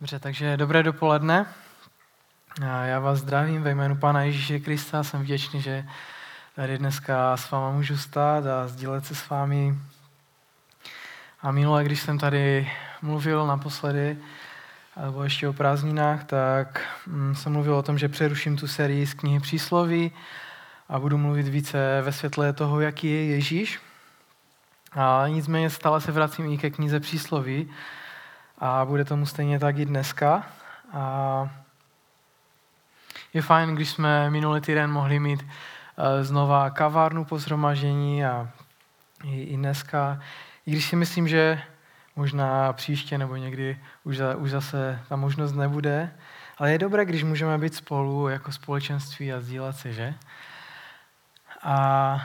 Dobře, takže dobré dopoledne. Já vás zdravím ve jménu Pána Ježíše Krista. Jsem vděčný, že tady dneska s váma můžu stát a sdílet se s vámi. A minule, když jsem tady mluvil naposledy, alebo ještě o prázdninách, tak mm, jsem mluvil o tom, že přeruším tu sérii z knihy Přísloví a budu mluvit více ve světle toho, jaký je Ježíš. A nicméně stále se vracím i ke knize Přísloví, a bude tomu stejně tak i dneska. A je fajn, když jsme minulý týden mohli mít eh, znova kavárnu po zhromažení a i, dneska. I když si myslím, že možná příště nebo někdy už, za, už zase ta možnost nebude, ale je dobré, když můžeme být spolu jako společenství a sdílet si, že? A, a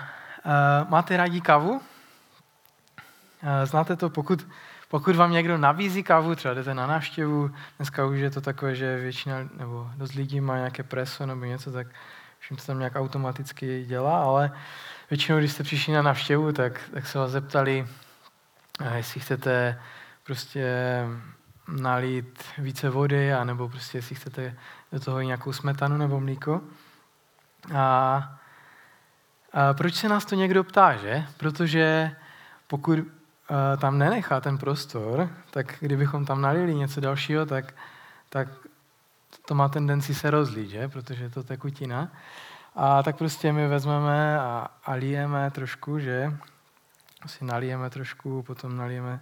eh, máte rádi kávu? Eh, znáte to, pokud pokud vám někdo nabízí kávu, třeba jdete na návštěvu, dneska už je to takové, že většina nebo dost lidí má nějaké preso nebo něco, tak jim to tam nějak automaticky dělá, ale většinou, když jste přišli na návštěvu, tak, tak se vás zeptali, jestli chcete prostě nalít více vody, anebo prostě jestli chcete do toho nějakou smetanu nebo mlíko. A, a proč se nás to někdo ptá, že? Protože pokud tam nenechá ten prostor, tak kdybychom tam nalili něco dalšího, tak, tak to má tendenci se rozlít, že? protože je to tekutina. A tak prostě my vezmeme a, a lijeme trošku, že? Asi nalijeme trošku, potom nalijeme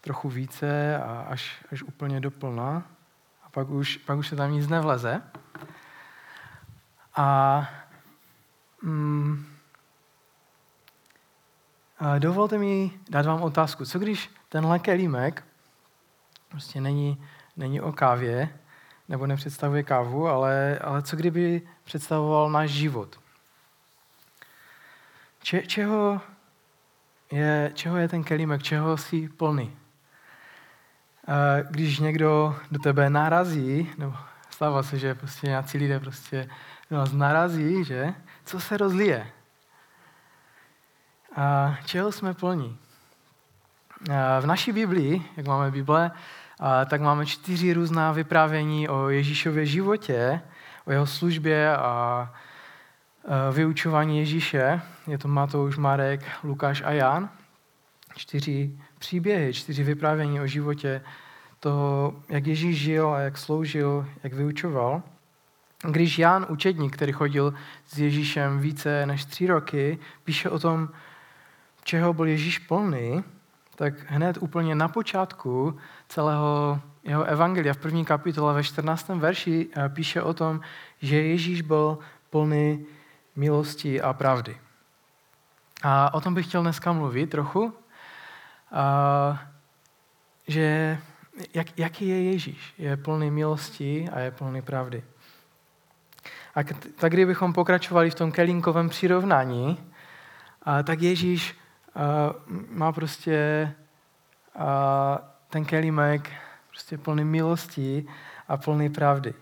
trochu více a až, až úplně doplná. A pak už, pak už se tam nic nevleze. A mm, Dovolte mi dát vám otázku. Co když tenhle kelímek prostě není, není o kávě, nebo nepředstavuje kávu, ale, ale co kdyby představoval náš život? Če, čeho, je, čeho je ten kelímek, čeho si plný? Když někdo do tebe narazí, nebo stává se, že prostě nějací lidé prostě nás narazí, že? Co se rozlije? A čeho jsme plní? V naší Biblii, jak máme Bible, tak máme čtyři různá vyprávění o Ježíšově životě, o jeho službě a vyučování Ježíše. Je to Matouš, Marek, Lukáš a Jan. Čtyři příběhy, čtyři vyprávění o životě toho, jak Ježíš žil a jak sloužil, jak vyučoval. Když Jan, učedník, který chodil s Ježíšem více než tři roky, píše o tom, čeho byl Ježíš plný, tak hned úplně na počátku celého jeho evangelia v první kapitole ve 14. verši eh, píše o tom, že Ježíš byl plný milosti a pravdy. A o tom bych chtěl dneska mluvit trochu, a, že jak, jaký je Ježíš? Je plný milosti a je plný pravdy. A tak kdybychom pokračovali v tom kelínkovém přirovnání, a tak Ježíš má prostě ten kelímek prostě plný milosti a plný pravdy.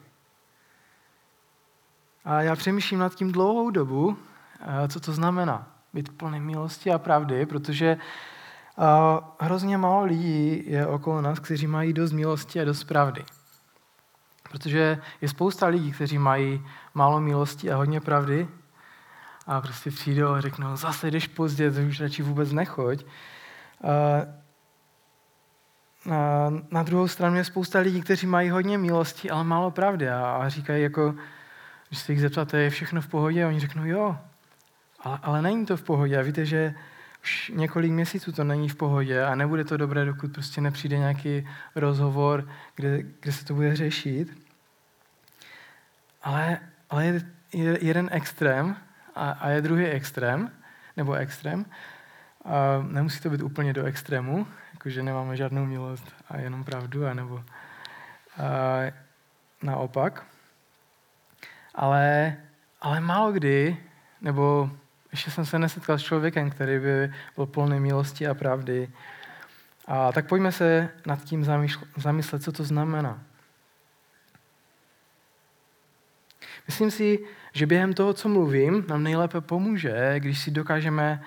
A já přemýšlím nad tím dlouhou dobu, co to znamená být plný milosti a pravdy, protože hrozně málo lidí je okolo nás, kteří mají dost milosti a dost pravdy. Protože je spousta lidí, kteří mají málo milosti a hodně pravdy a prostě přijdou a řeknou, zase jdeš pozdě, to už radši vůbec nechoď. A, a na druhou stranu je spousta lidí, kteří mají hodně milosti, ale málo pravdy. A, a říkají jako, když se jich zeptáte, je všechno v pohodě, a oni řeknou, jo, ale, ale není to v pohodě. A víte, že už několik měsíců to není v pohodě a nebude to dobré, dokud prostě nepřijde nějaký rozhovor, kde, kde se to bude řešit. Ale, ale je jeden extrém, a, a je druhý extrém, nebo extrém. A nemusí to být úplně do extrému, jakože nemáme žádnou milost a jenom pravdu, anebo a, naopak. Ale, ale málo kdy, nebo ještě jsem se nesetkal s člověkem, který by byl plný milosti a pravdy. A tak pojďme se nad tím zamyslet, co to znamená. Myslím si, že během toho, co mluvím, nám nejlépe pomůže, když si dokážeme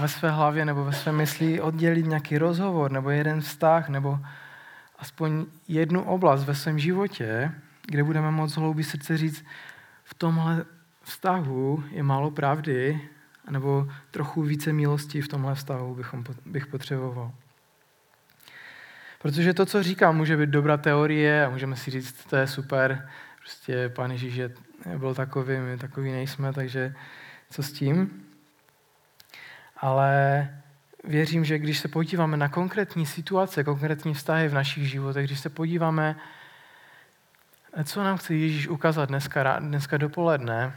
ve své hlavě nebo ve své mysli oddělit nějaký rozhovor nebo jeden vztah nebo aspoň jednu oblast ve svém životě, kde budeme moct hloubí srdce říct, v tomhle vztahu je málo pravdy, nebo trochu více milosti v tomhle vztahu bychom, bych potřeboval. Protože to, co říkám, může být dobrá teorie a můžeme si říct, to je super, prostě Pán Ježíš je, byl takový, my takový nejsme, takže co s tím? Ale věřím, že když se podíváme na konkrétní situace, konkrétní vztahy v našich životech, když se podíváme, co nám chce Ježíš ukázat dneska, dneska dopoledne,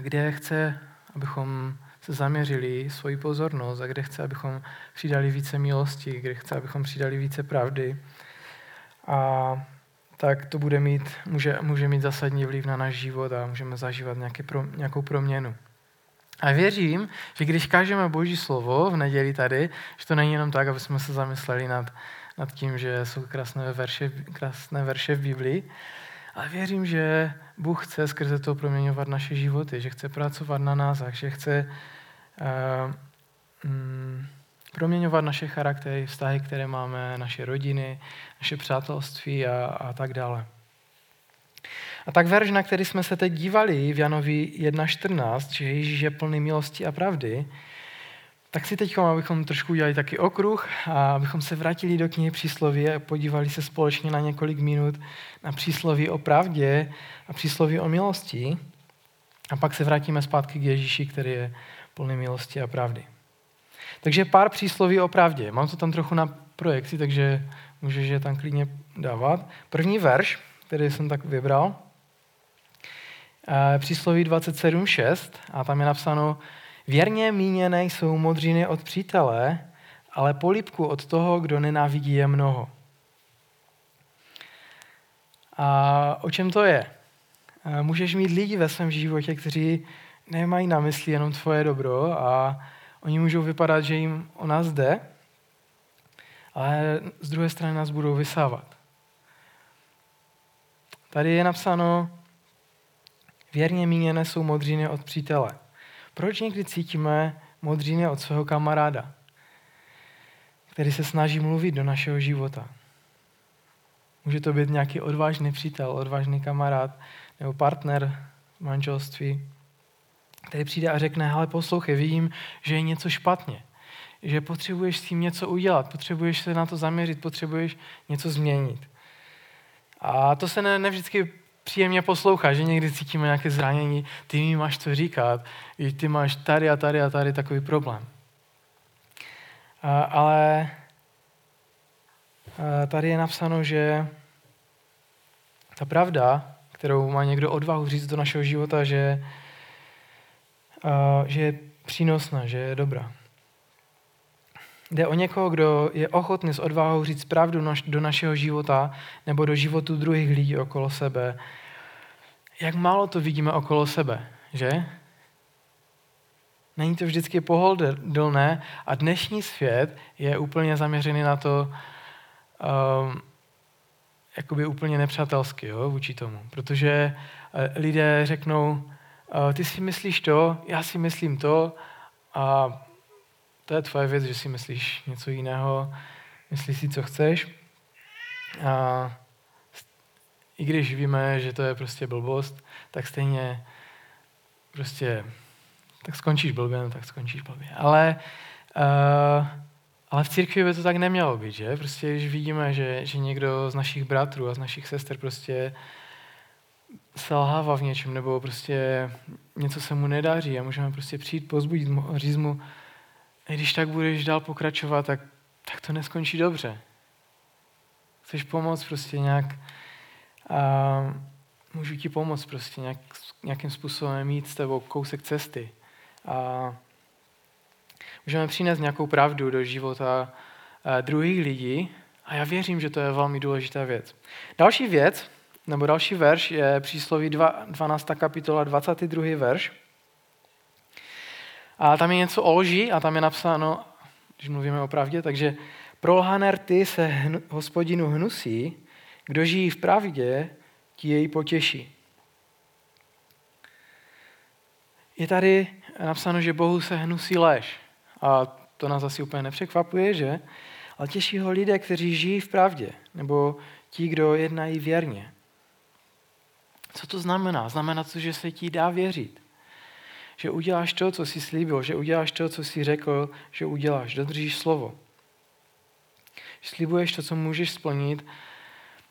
kde chce, abychom se zaměřili svoji pozornost a kde chce, abychom přidali více milosti, kde chce, abychom přidali více pravdy. A tak to bude mít, může, může mít zásadní vliv na náš život a můžeme zažívat nějaké pro, nějakou proměnu. A věřím, že když kážeme Boží slovo v neděli tady, že to není jenom tak, aby jsme se zamysleli nad, nad tím, že jsou krásné verše, krásné verše v Biblii, ale věřím, že Bůh chce skrze to proměňovat naše životy, že chce pracovat na nás a že chce uh, mm, proměňovat naše charaktery, vztahy, které máme, naše rodiny, naše přátelství a, a tak dále. A tak verš, na který jsme se teď dívali v Janovi 1.14, že Ježíš je plný milosti a pravdy, tak si teď, abychom trošku udělali taky okruh a abychom se vrátili do knihy přísloví a podívali se společně na několik minut na přísloví o pravdě a přísloví o milosti. A pak se vrátíme zpátky k Ježíši, který je plný milosti a pravdy. Takže pár přísloví o pravdě. Mám to tam trochu na projekci, takže můžeš je tam klidně dávat. První verš, který jsem tak vybral, přísloví 27.6 a tam je napsáno Věrně míněné jsou modřiny od přítele, ale polipku od toho, kdo nenávidí je mnoho. A o čem to je? Můžeš mít lidi ve svém životě, kteří nemají na mysli jenom tvoje dobro a oni můžou vypadat, že jim o nás jde, ale z druhé strany nás budou vysávat. Tady je napsáno, věrně míněné jsou modřiny od přítele. Proč někdy cítíme modřiny od svého kamaráda, který se snaží mluvit do našeho života? Může to být nějaký odvážný přítel, odvážný kamarád nebo partner v manželství, který přijde a řekne, ale poslouchej, vidím, že je něco špatně, že potřebuješ s tím něco udělat, potřebuješ se na to zaměřit, potřebuješ něco změnit. A to se ne, ne příjemně poslouchá, že někdy cítíme nějaké zranění, ty mi máš co říkat, ty máš tady a tady a tady takový problém. A, ale a tady je napsáno, že ta pravda, kterou má někdo odvahu říct do našeho života, že, že je přínosná, že je dobrá. Jde o někoho, kdo je ochotný s odvahou říct pravdu do našeho života nebo do životu druhých lidí okolo sebe. Jak málo to vidíme okolo sebe, že? Není to vždycky pohodlné a dnešní svět je úplně zaměřený na to, um, jakoby úplně nepřátelsky jo, vůči tomu. Protože uh, lidé řeknou, ty si myslíš to, já si myslím to a to je tvoje věc, že si myslíš něco jiného, myslíš si, co chceš. A i když víme, že to je prostě blbost, tak stejně prostě tak skončíš blbě, no tak skončíš blbě. Ale, uh, ale v církvi by to tak nemělo být, že? Prostě když vidíme, že, že někdo z našich bratrů a z našich sester prostě selhává v něčem, nebo prostě něco se mu nedaří a můžeme prostě přijít, pozbudit mu, říct mu, když tak budeš dál pokračovat, tak, tak to neskončí dobře. Chceš pomoct prostě nějak a můžu ti pomoct prostě nějak, nějakým způsobem mít s tebou kousek cesty. A můžeme přinést nějakou pravdu do života druhých lidí a já věřím, že to je velmi důležitá věc. Další věc, nebo další verš je přísloví 12. kapitola 22. verš. A tam je něco o lži a tam je napsáno, když mluvíme o pravdě, takže prolhaner ty se hnu, hospodinu hnusí, kdo žijí v pravdě, ti jej potěší. Je tady napsáno, že Bohu se hnusí lež. A to nás asi úplně nepřekvapuje, že? ale těší ho lidé, kteří žijí v pravdě, nebo ti, kdo jednají věrně. Co to znamená? Znamená to, že se ti dá věřit. Že uděláš to, co jsi slíbil, že uděláš to, co jsi řekl, že uděláš, dodržíš slovo. Slibuješ to, co můžeš splnit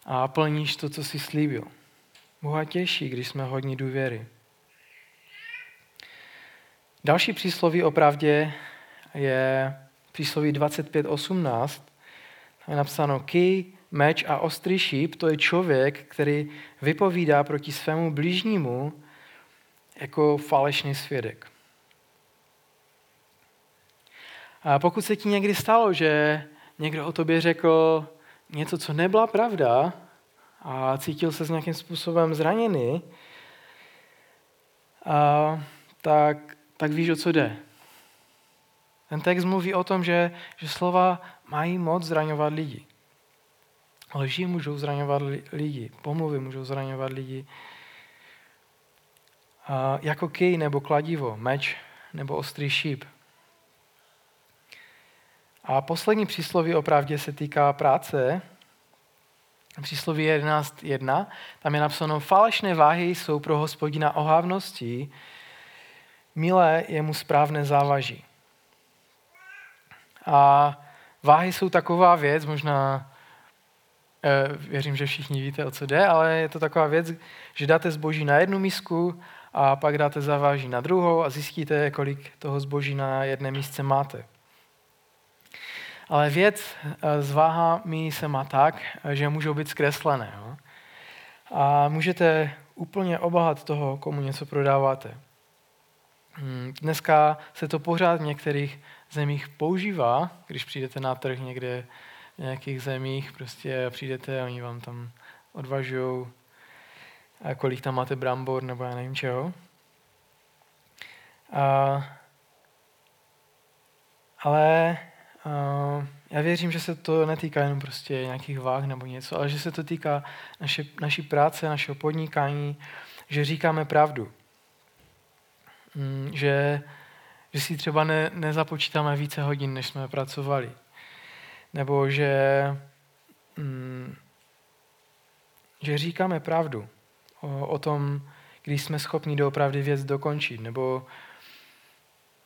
a plníš to, co jsi slíbil. Boha těší, když jsme hodní důvěry. Další přísloví o pravdě je přísloví 25.18. Je napsáno, ký, meč a ostrý šíp, to je člověk, který vypovídá proti svému blížnímu jako falešný svědek. A pokud se ti někdy stalo, že někdo o tobě řekl něco, co nebyla pravda a cítil se s nějakým způsobem zraněný, a, tak, tak víš, o co jde. Ten text mluví o tom, že, že slova mají moc zraňovat lidi. Lži můžou zraňovat lidi, pomluvy můžou zraňovat lidi. Jako kej nebo kladivo, meč nebo ostrý šíp. A poslední přísloví o pravdě se týká práce. Přísloví 11.1. Tam je napsáno, falešné váhy jsou pro hospodina ohávností, milé je mu správné závaží. A váhy jsou taková věc, možná věřím, že všichni víte, o co jde, ale je to taková věc, že dáte zboží na jednu misku a pak dáte zaváží na druhou a zjistíte, kolik toho zboží na jedné místce máte. Ale věc eh, s váhami se má tak, že můžou být zkreslené. Jo? A můžete úplně obahat toho, komu něco prodáváte. Hmm, dneska se to pořád v některých zemích používá, když přijdete na trh někde nějakých zemích, prostě přijdete a oni vám tam odvažují, kolik tam máte brambor nebo já nevím čeho. A, ale a, já věřím, že se to netýká jenom prostě nějakých váh nebo něco, ale že se to týká naše, naší práce, našeho podnikání, že říkáme pravdu. Mm, že, že si třeba ne, nezapočítáme více hodin, než jsme pracovali. Nebo že, mm, že říkáme pravdu o, o tom, když jsme schopni doopravdy věc dokončit. Nebo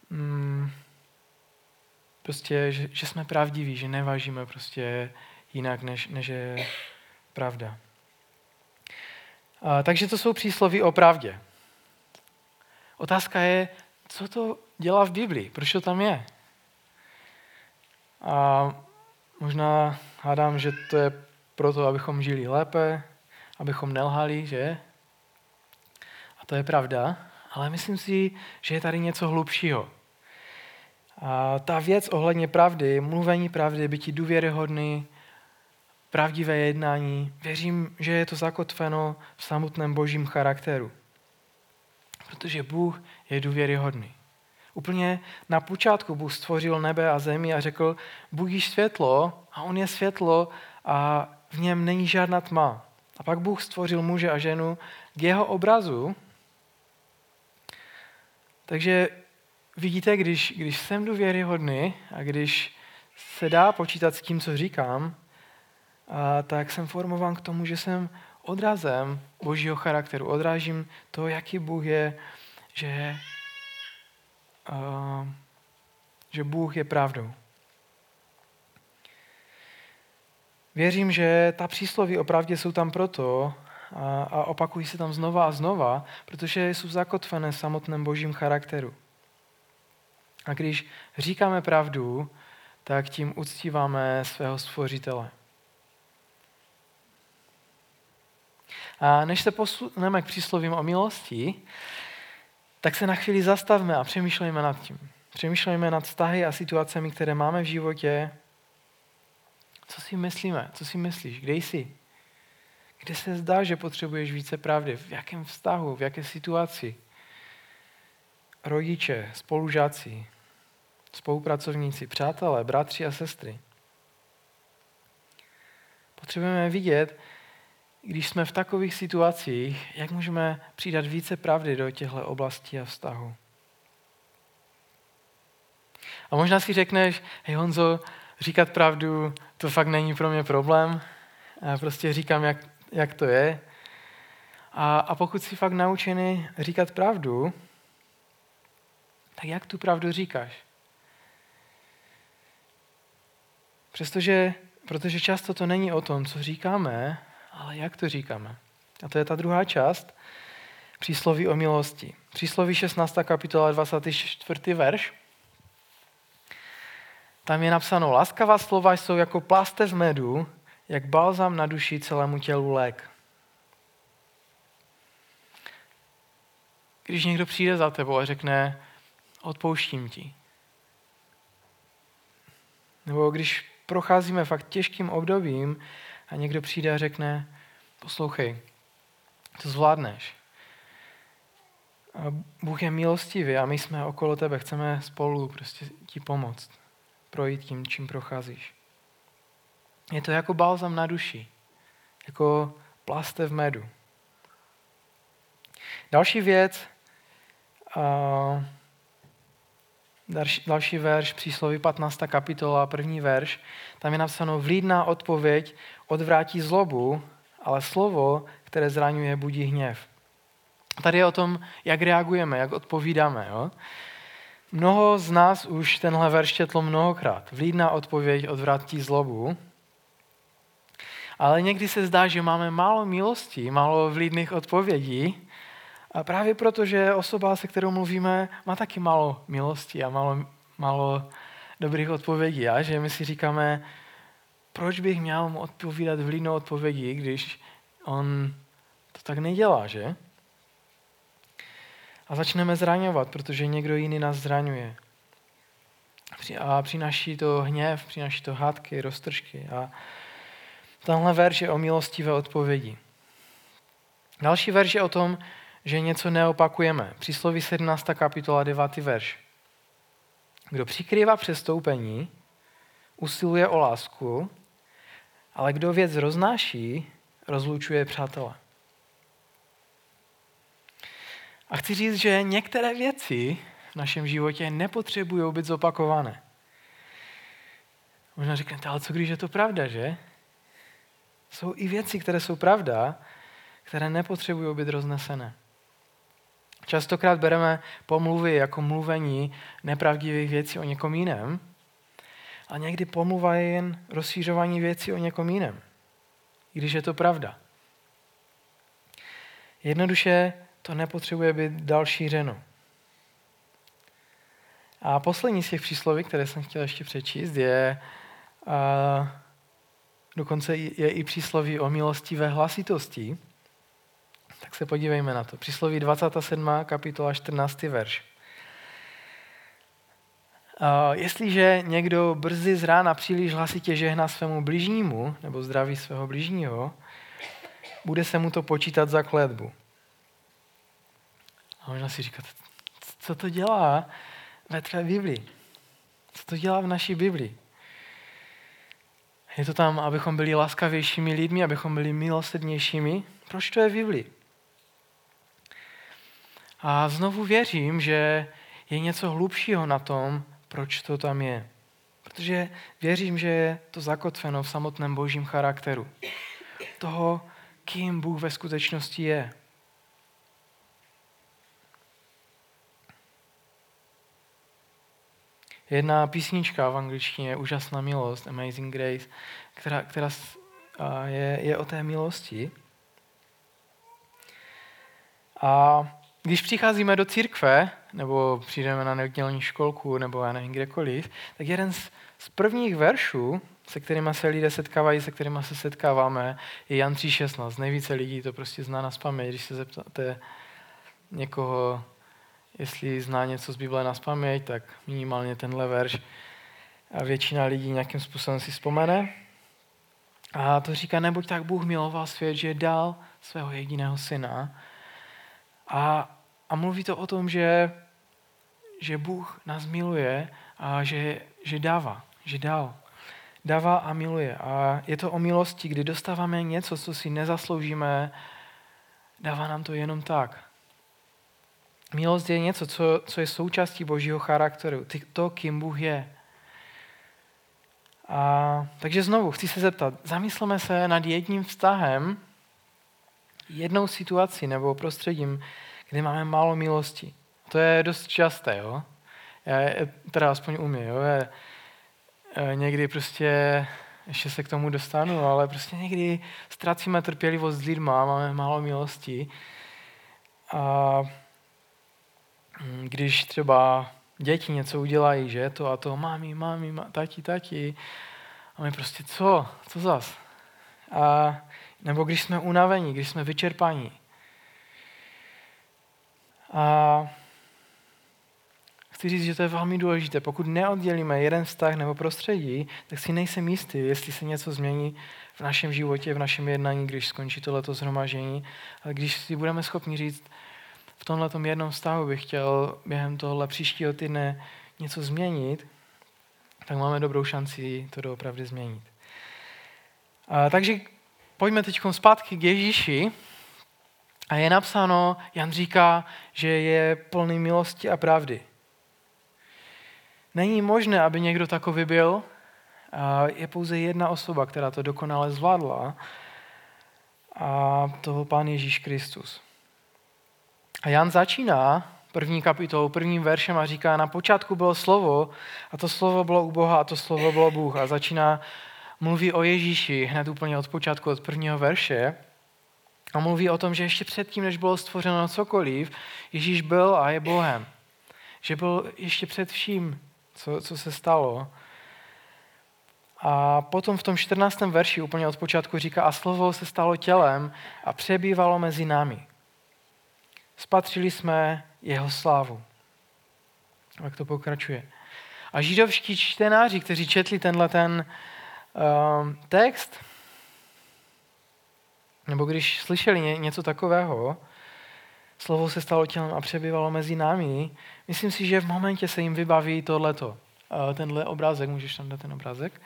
mm, prostě, že, že jsme pravdiví, že nevážíme prostě jinak, než, než je pravda. A, takže to jsou přísloví o pravdě. Otázka je, co to dělá v Biblii, proč to tam je. A možná hádám, že to je proto, abychom žili lépe, abychom nelhali, že? A to je pravda, ale myslím si, že je tady něco hlubšího. A ta věc ohledně pravdy, mluvení pravdy, bytí důvěryhodný, pravdivé jednání, věřím, že je to zakotveno v samotném božím charakteru. Protože Bůh je důvěryhodný. Úplně na počátku Bůh stvořil nebe a zemi a řekl, Bůh již světlo a on je světlo a v něm není žádná tma. A pak Bůh stvořil muže a ženu k jeho obrazu. Takže vidíte, když, když jsem důvěryhodný a když se dá počítat s tím, co říkám, a tak jsem formován k tomu, že jsem odrazem božího charakteru. Odrážím to, jaký Bůh je, že, že Bůh je pravdou. Věřím, že ta přísloví opravdě jsou tam proto a, a opakují se tam znova a znova, protože jsou zakotvené v samotném božím charakteru. A když říkáme pravdu, tak tím uctíváme svého stvořitele. A než se posuneme k příslovím o milosti, tak se na chvíli zastavme a přemýšlejme nad tím. Přemýšlejme nad vztahy a situacemi, které máme v životě. Co si myslíme? Co si myslíš? Kde jsi? Kde se zdá, že potřebuješ více pravdy? V jakém vztahu? V jaké situaci? Rodiče, spolužáci, spolupracovníci, přátelé, bratři a sestry. Potřebujeme vidět, když jsme v takových situacích, jak můžeme přidat více pravdy do těchto oblastí a vztahu. A možná si řekneš, hej Honzo, říkat pravdu, to fakt není pro mě problém. Já prostě říkám, jak, jak to je. A, a pokud jsi fakt naučený říkat pravdu, tak jak tu pravdu říkáš? Přestože, protože často to není o tom, co říkáme, ale jak to říkáme. A to je ta druhá část, přísloví o milosti. Přísloví 16. kapitola 24. verš. Tam je napsáno, laskavá slova jsou jako plástev medu, jak balzam na duši celému tělu lék. Když někdo přijde za tebou a řekne, odpouštím ti. Nebo když procházíme fakt těžkým obdobím a někdo přijde a řekne, poslouchej, to zvládneš. Bůh je milostivý a my jsme okolo tebe, chceme spolu prostě ti pomoct, projít tím, čím procházíš. Je to jako balzam na duši, jako plaste v medu. Další věc, uh, další, verš, přísloví 15. kapitola, první verš, tam je napsáno, vlídná odpověď odvrátí zlobu, ale slovo, které zraňuje, budí hněv. Tady je o tom, jak reagujeme, jak odpovídáme. Jo? Mnoho z nás už tenhle verš četlo mnohokrát. Vlídná odpověď odvrátí zlobu, ale někdy se zdá, že máme málo milostí, málo vlídných odpovědí a právě proto, že osoba, se kterou mluvíme, má taky málo milosti a málo, málo dobrých odpovědí. A že my si říkáme, proč bych měl mu odpovídat vlídnou odpovědi, když on to tak nedělá, že? A začneme zraňovat, protože někdo jiný nás zraňuje. A přináší to hněv, přináší to hádky, roztržky. A tenhle verš je o milostivé odpovědi. Další verš je o tom, že něco neopakujeme. Přísloví 17. kapitola 9. verš. Kdo přikrývá přestoupení, usiluje o lásku, ale kdo věc roznáší, rozlučuje přátele. A chci říct, že některé věci v našem životě nepotřebují být zopakované. Možná řeknete, ale co když je to pravda, že? Jsou i věci, které jsou pravda, které nepotřebují být roznesené. Častokrát bereme pomluvy jako mluvení nepravdivých věcí o někom jiném, a někdy pomluva je jen rozšířování věcí o někom jiném, i když je to pravda. Jednoduše to nepotřebuje být dál šířeno. A poslední z těch přísloví, které jsem chtěl ještě přečíst, je a, dokonce je i přísloví o milostivé hlasitosti. Tak se podívejme na to. Přísloví 27. kapitola 14. verš. Jestliže někdo brzy z rána příliš hlasitě žehná svému bližnímu, nebo zdraví svého bližního, bude se mu to počítat za kletbu. A možná si říkat, co to dělá ve tvé Biblii? Co to dělá v naší Biblii? Je to tam, abychom byli laskavějšími lidmi, abychom byli milosrdnějšími? Proč to je v Biblii? A znovu věřím, že je něco hlubšího na tom, proč to tam je. Protože věřím, že je to zakotveno v samotném božím charakteru. Toho, kým Bůh ve skutečnosti je. Jedna písnička v angličtině, Úžasná milost, Amazing Grace, která, která je, je o té milosti. A když přicházíme do církve, nebo přijdeme na nedělní školku, nebo já nevím kdekoliv, tak jeden z, z prvních veršů, se kterými se lidé setkávají, se kterými se setkáváme, je Jan 3.16. Nejvíce lidí to prostě zná na spaměť. Když se zeptáte někoho, jestli zná něco z Bible na spaměť, tak minimálně tenhle verš a většina lidí nějakým způsobem si vzpomene. A to říká, neboť tak Bůh miloval svět, že dal svého jediného syna. A, a mluví to o tom, že, že Bůh nás miluje a že, že dává, že dal. Dává a miluje. A je to o milosti, kdy dostáváme něco, co si nezasloužíme, dává nám to jenom tak. Milost je něco, co, co je součástí božího charakteru, to, kým Bůh je. A, takže znovu chci se zeptat, zamysleme se nad jedním vztahem, jednou situací nebo prostředím, kde máme málo milosti. To je dost časté, jo? Já teda aspoň umím, jo? Já, někdy prostě, ještě se k tomu dostanu, ale prostě někdy ztracíme trpělivost s lidma, máme málo milosti. A mm, když třeba děti něco udělají, že to a to, mami, mami, tati, tati, a my prostě co, co zas? A, nebo když jsme unavení, když jsme vyčerpaní. A chci říct, že to je velmi důležité. Pokud neoddělíme jeden vztah nebo prostředí, tak si nejsem jistý, jestli se něco změní v našem životě, v našem jednání, když skončí tohleto zhromažení. Ale když si budeme schopni říct, v tomhle jednom vztahu bych chtěl během tohle příštího týdne něco změnit, tak máme dobrou šanci to doopravdy změnit. A, takže pojďme teď zpátky k Ježíši. A je napsáno, Jan říká, že je plný milosti a pravdy. Není možné, aby někdo takový byl. Je pouze jedna osoba, která to dokonale zvládla. A to byl Pán Ježíš Kristus. A Jan začíná první kapitolu, prvním veršem a říká, na počátku bylo slovo a to slovo bylo u Boha a to slovo bylo Bůh. A začíná, mluví o Ježíši hned úplně od počátku, od prvního verše. A mluví o tom, že ještě předtím, než bylo stvořeno cokoliv, Ježíš byl a je Bohem. Že byl ještě před vším, co, co se stalo. A potom v tom 14. verši úplně od počátku říká, a slovo se stalo tělem a přebývalo mezi námi. Spatřili jsme jeho slávu. Jak to pokračuje. A židovští čtenáři, kteří četli tenhle ten text, nebo když slyšeli ně, něco takového, slovo se stalo tělem a přebývalo mezi námi, myslím si, že v momentě se jim vybaví tohleto. Uh, tenhle obrázek, můžeš tam dát ten obrázek?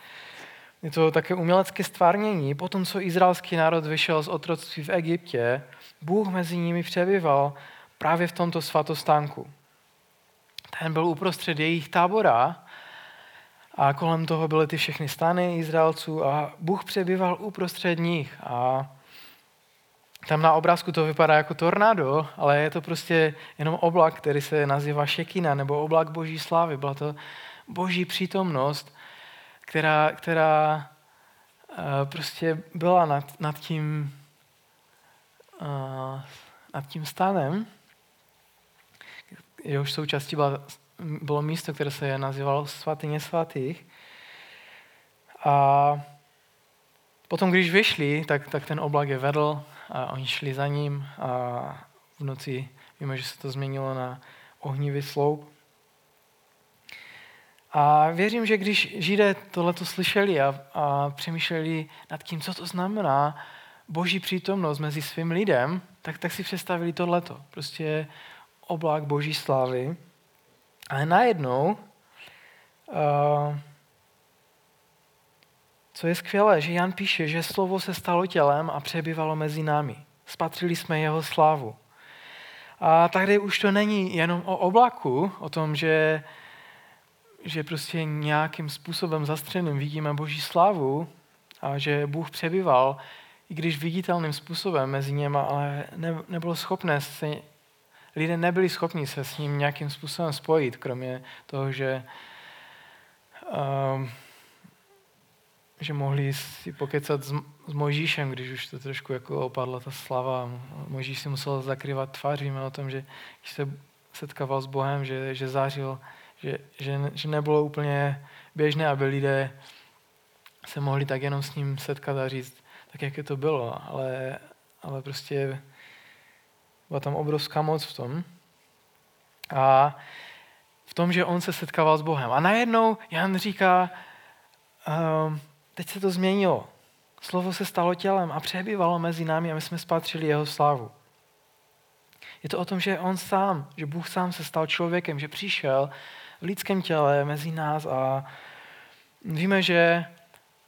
Je to také umělecké stvárnění. Potom, co izraelský národ vyšel z otroctví v Egyptě, Bůh mezi nimi přebyval právě v tomto svatostánku. Ten byl uprostřed jejich tábora a kolem toho byly ty všechny stany Izraelců a Bůh přebyval uprostřed nich. A tam na obrázku to vypadá jako tornádo, ale je to prostě jenom oblak, který se nazývá šekina, nebo oblak boží slávy. Byla to boží přítomnost, která, která uh, prostě byla nad, nad tím uh, nad tím stanem jehož součástí byla, bylo místo, které se nazývalo svatyně svatých. A potom, když vyšli, tak, tak ten oblak je vedl a oni šli za ním a v noci víme, že se to změnilo na ohnivý sloup. A věřím, že když Židé tohleto slyšeli a, a přemýšleli nad tím, co to znamená boží přítomnost mezi svým lidem, tak, tak si představili tohleto. Prostě oblak boží slávy. Ale najednou, uh, co je skvělé, že Jan píše, že slovo se stalo tělem a přebývalo mezi námi. Spatřili jsme jeho slávu. A tady už to není jenom o oblaku, o tom, že, že prostě nějakým způsobem zastřeným vidíme boží slávu a že Bůh přebyval, i když viditelným způsobem mezi něma, ale ne, nebylo schopné se lidé nebyli schopni se s ním nějakým způsobem spojit, kromě toho, že, um, že mohli si pokecat s, s Mojžíšem, když už to trošku jako opadla ta slava. Mojžíš si musel zakrývat tvář, víme o tom, že když se setkával s Bohem, že, že zářil, že, že, že nebylo úplně běžné, aby lidé se mohli tak jenom s ním setkat a říct, tak jak je to bylo, ale, ale prostě byla tam obrovská moc v tom. A v tom, že on se setkával s Bohem. A najednou Jan říká, um, teď se to změnilo. Slovo se stalo tělem a přebývalo mezi námi a my jsme spatřili jeho slávu. Je to o tom, že on sám, že Bůh sám se stal člověkem, že přišel v lidském těle mezi nás a víme, že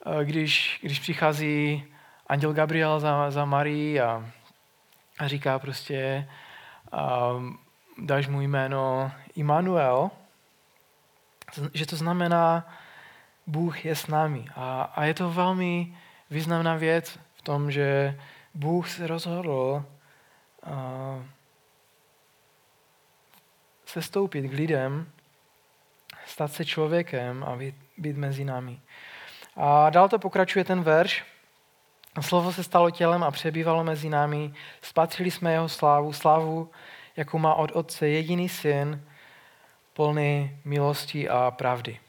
eh, když, když přichází anděl Gabriel za, za Marii a a říká prostě, um, dáš mu jméno Immanuel, že to znamená Bůh je s námi. A, a je to velmi významná věc v tom, že Bůh se rozhodl uh, sestoupit k lidem, stát se člověkem a být, být mezi námi. A dál to pokračuje ten verš. Slovo se stalo tělem a přebývalo mezi námi. Spatřili jsme jeho slávu, slávu, jakou má od Otce jediný syn, plný milosti a pravdy.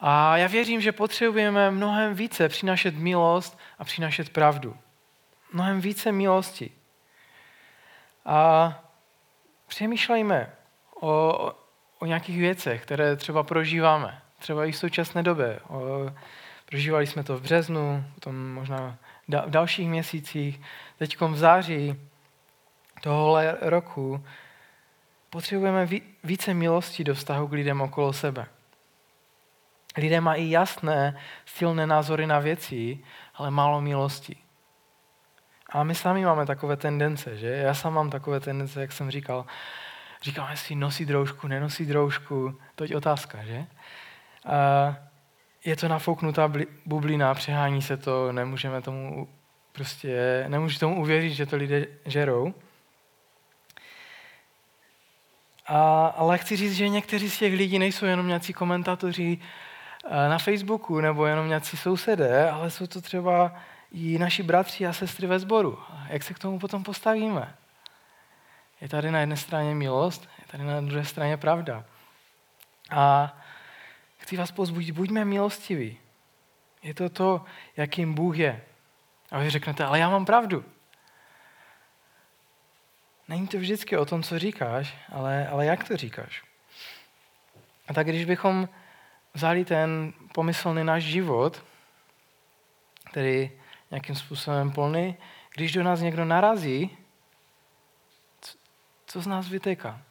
A já věřím, že potřebujeme mnohem více přinašet milost a přinašet pravdu. Mnohem více milosti. A přemýšlejme o, o nějakých věcech, které třeba prožíváme. Třeba i v současné době. O, prožívali jsme to v březnu, potom možná v dalších měsících. Teď v září tohohle roku potřebujeme více milosti do vztahu k lidem okolo sebe. Lidé mají jasné, silné názory na věci, ale málo milosti. A my sami máme takové tendence, že? Já sám mám takové tendence, jak jsem říkal. Říkáme si, nosí droužku, nenosí droužku, to je otázka, že? A je to nafouknutá bublina, přehání se to, nemůžeme tomu prostě, nemůžu tomu uvěřit, že to lidé žerou. A, ale chci říct, že někteří z těch lidí nejsou jenom nějací komentátoři eh, na Facebooku nebo jenom nějací sousedé, ale jsou to třeba i naši bratři a sestry ve sboru. Jak se k tomu potom postavíme? Je tady na jedné straně milost, je tady na druhé straně pravda. A chci vás pozbudit, buďme milostiví. Je to to, jakým Bůh je. A vy řeknete, ale já mám pravdu. Není to vždycky o tom, co říkáš, ale, ale jak to říkáš. A tak když bychom vzali ten pomyslný náš život, který nějakým způsobem plný, když do nás někdo narazí, co, co z nás vyteká?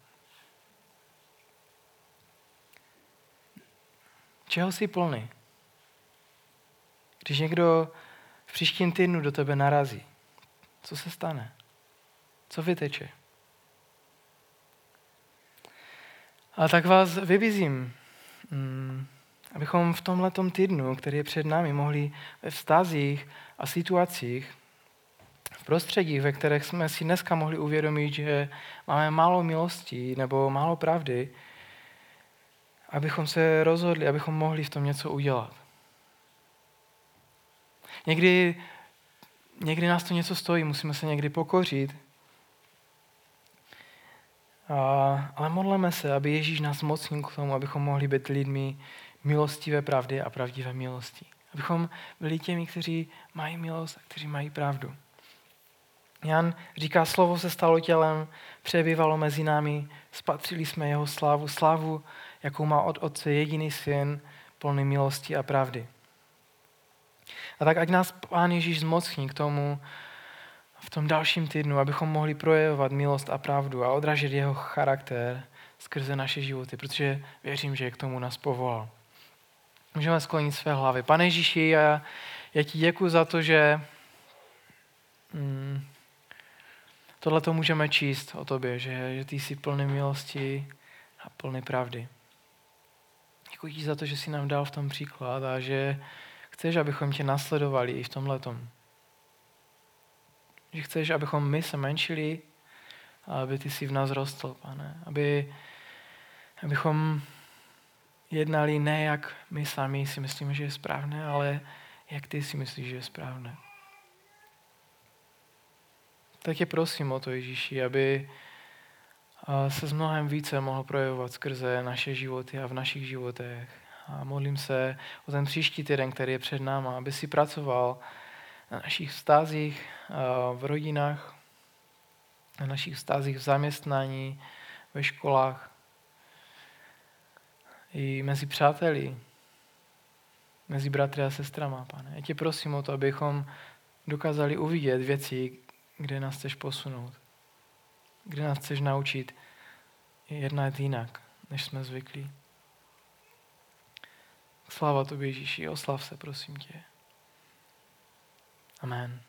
Čeho jsi plný? Když někdo v příštím týdnu do tebe narazí, co se stane? Co vyteče? A tak vás vybízím, mm, abychom v tomhle týdnu, který je před námi, mohli ve vztazích a situacích, v prostředích, ve kterých jsme si dneska mohli uvědomit, že máme málo milosti nebo málo pravdy, abychom se rozhodli, abychom mohli v tom něco udělat. Někdy, někdy nás to něco stojí, musíme se někdy pokořit, a, ale modleme se, aby Ježíš nás mocnil k tomu, abychom mohli být lidmi milostivé pravdy a pravdivé milosti. Abychom byli těmi, kteří mají milost a kteří mají pravdu. Jan říká, slovo se stalo tělem, přebývalo mezi námi, spatřili jsme jeho slávu, slávu, jakou má od Otce jediný syn, plný milosti a pravdy. A tak ať nás Pán Ježíš zmocní k tomu, v tom dalším týdnu, abychom mohli projevovat milost a pravdu a odražet jeho charakter skrze naše životy, protože věřím, že je k tomu nás povolal. Můžeme sklonit své hlavy. Pane Ježíši, já, já ti děkuji za to, že mm, tohle to můžeme číst o tobě, že, že ty jsi plný milosti a plný pravdy. Děkuji ti za to, že jsi nám dal v tom příklad a že chceš, abychom tě nasledovali i v tom. Že chceš, abychom my se menšili a aby ty si v nás rostl, pane. Aby, abychom jednali ne jak my sami si myslíme, že je správné, ale jak ty si myslíš, že je správné. Tak je prosím o to, Ježíši, aby se s mnohem více mohl projevovat skrze naše životy a v našich životech. A modlím se o ten příští týden, který je před náma, aby si pracoval na našich vztazích v rodinách, na našich vztazích v zaměstnání, ve školách, i mezi přáteli, mezi bratry a sestrama, pane. Já tě prosím o to, abychom dokázali uvidět věci, kde nás chceš posunout. Kde nás chceš naučit jednat jinak, než jsme zvyklí. Sláva tobě, Ježíši, oslav se, prosím tě. Amen.